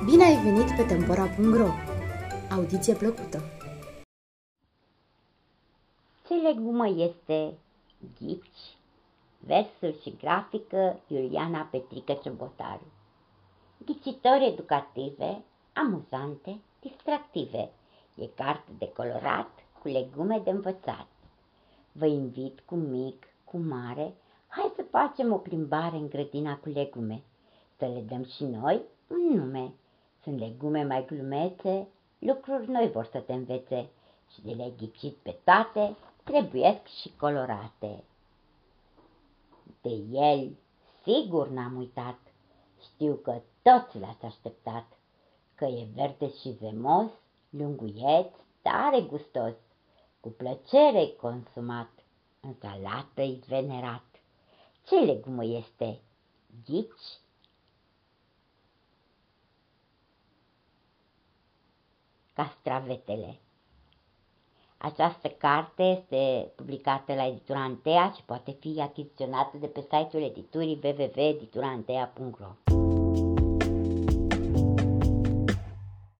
ai venit pe Tempora.ro! Audiție plăcută! Ce legumă este ghici? Versul și grafică Iuliana Petrică Ciobotaru Ghicitori educative, amuzante, distractive. E carte de colorat cu legume de învățat. Vă invit cu mic, cu mare, hai să facem o plimbare în grădina cu legume, să le dăm și noi un nume. Sunt legume mai glumețe, lucruri noi vor să te învețe și de le ghicit pe toate, trebuiesc și colorate. De el, sigur n-am uitat, știu că toți l-ați așteptat, că e verde și zemos, lunguieț, tare gustos, cu plăcere consumat, în salată-i venerat. Ce legumă este? Ghici? Castravetele această carte este publicată la editura Antea și poate fi achiziționată de pe site-ul editurii www.editurantea.ro